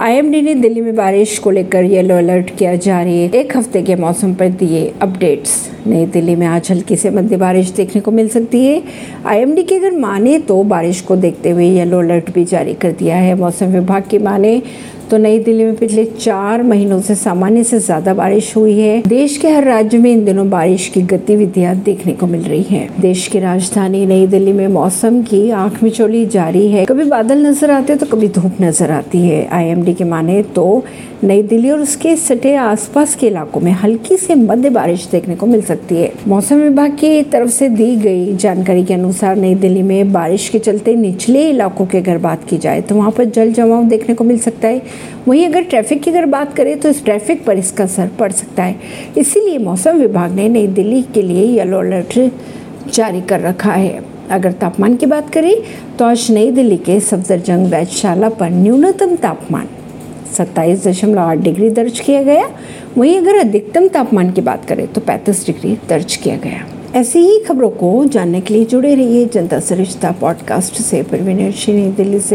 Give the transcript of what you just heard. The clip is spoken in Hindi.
आईएमडी ने दिल्ली में बारिश को लेकर येलो अलर्ट किया जा रही है एक हफ़्ते के मौसम पर दिए अपडेट्स। नई दिल्ली में आज हल्की से मध्य बारिश देखने को मिल सकती है। आईएमडी की अगर माने तो बारिश को देखते हुए येलो अलर्ट भी जारी कर दिया है। मौसम विभाग की माने तो नई दिल्ली में पिछले चार महीनों से सामान्य से ज़्यादा बारिश हुई है। देश के हर राज्य में इन दिनों बारिश की गतिविधियाँ देखने को मिल रही हैं। देश की राजधानी नई दिल्ली में मौसम की आँख मिचोली जारी है। कभी बादल नज़र आते तो कभी धूप नज़र आती है। आईएमडी के माने तो नई दिल्ली और उसके सटे आसपास के इलाकों में हल्की से मध्य बारिश देखने को मिल सकती है। मौसम विभाग की तरफ़ से दी गई जानकारी के अनुसार नई दिल्ली में बारिश के चलते निचले इलाकों की अगर बात की जाए तो वहाँ पर जल जमाव देखने को मिल सकता है। वहीं अगर ट्रैफ़िक की अगर बात करें तो इस ट्रैफ़िक पर इसका असर पड़ सकता है। इसीलिए मौसम विभाग ने नई दिल्ली के लिए येलो अलर्ट जारी कर रखा है। अगर तापमान की बात करें तो आज नई दिल्ली के सफदरजंग वैधशाला पर न्यूनतम तापमान सत्ताईस दशमलव आठ डिग्री दर्ज किया गया। वहीं अगर अधिकतम तापमान की बात करें तो पैंतीस डिग्री दर्ज किया गया। ऐसी ही खबरों को जानने के लिए जुड़े रहिए जनता सरिश्ता पॉडकास्ट से। परवीन दिल्ली से।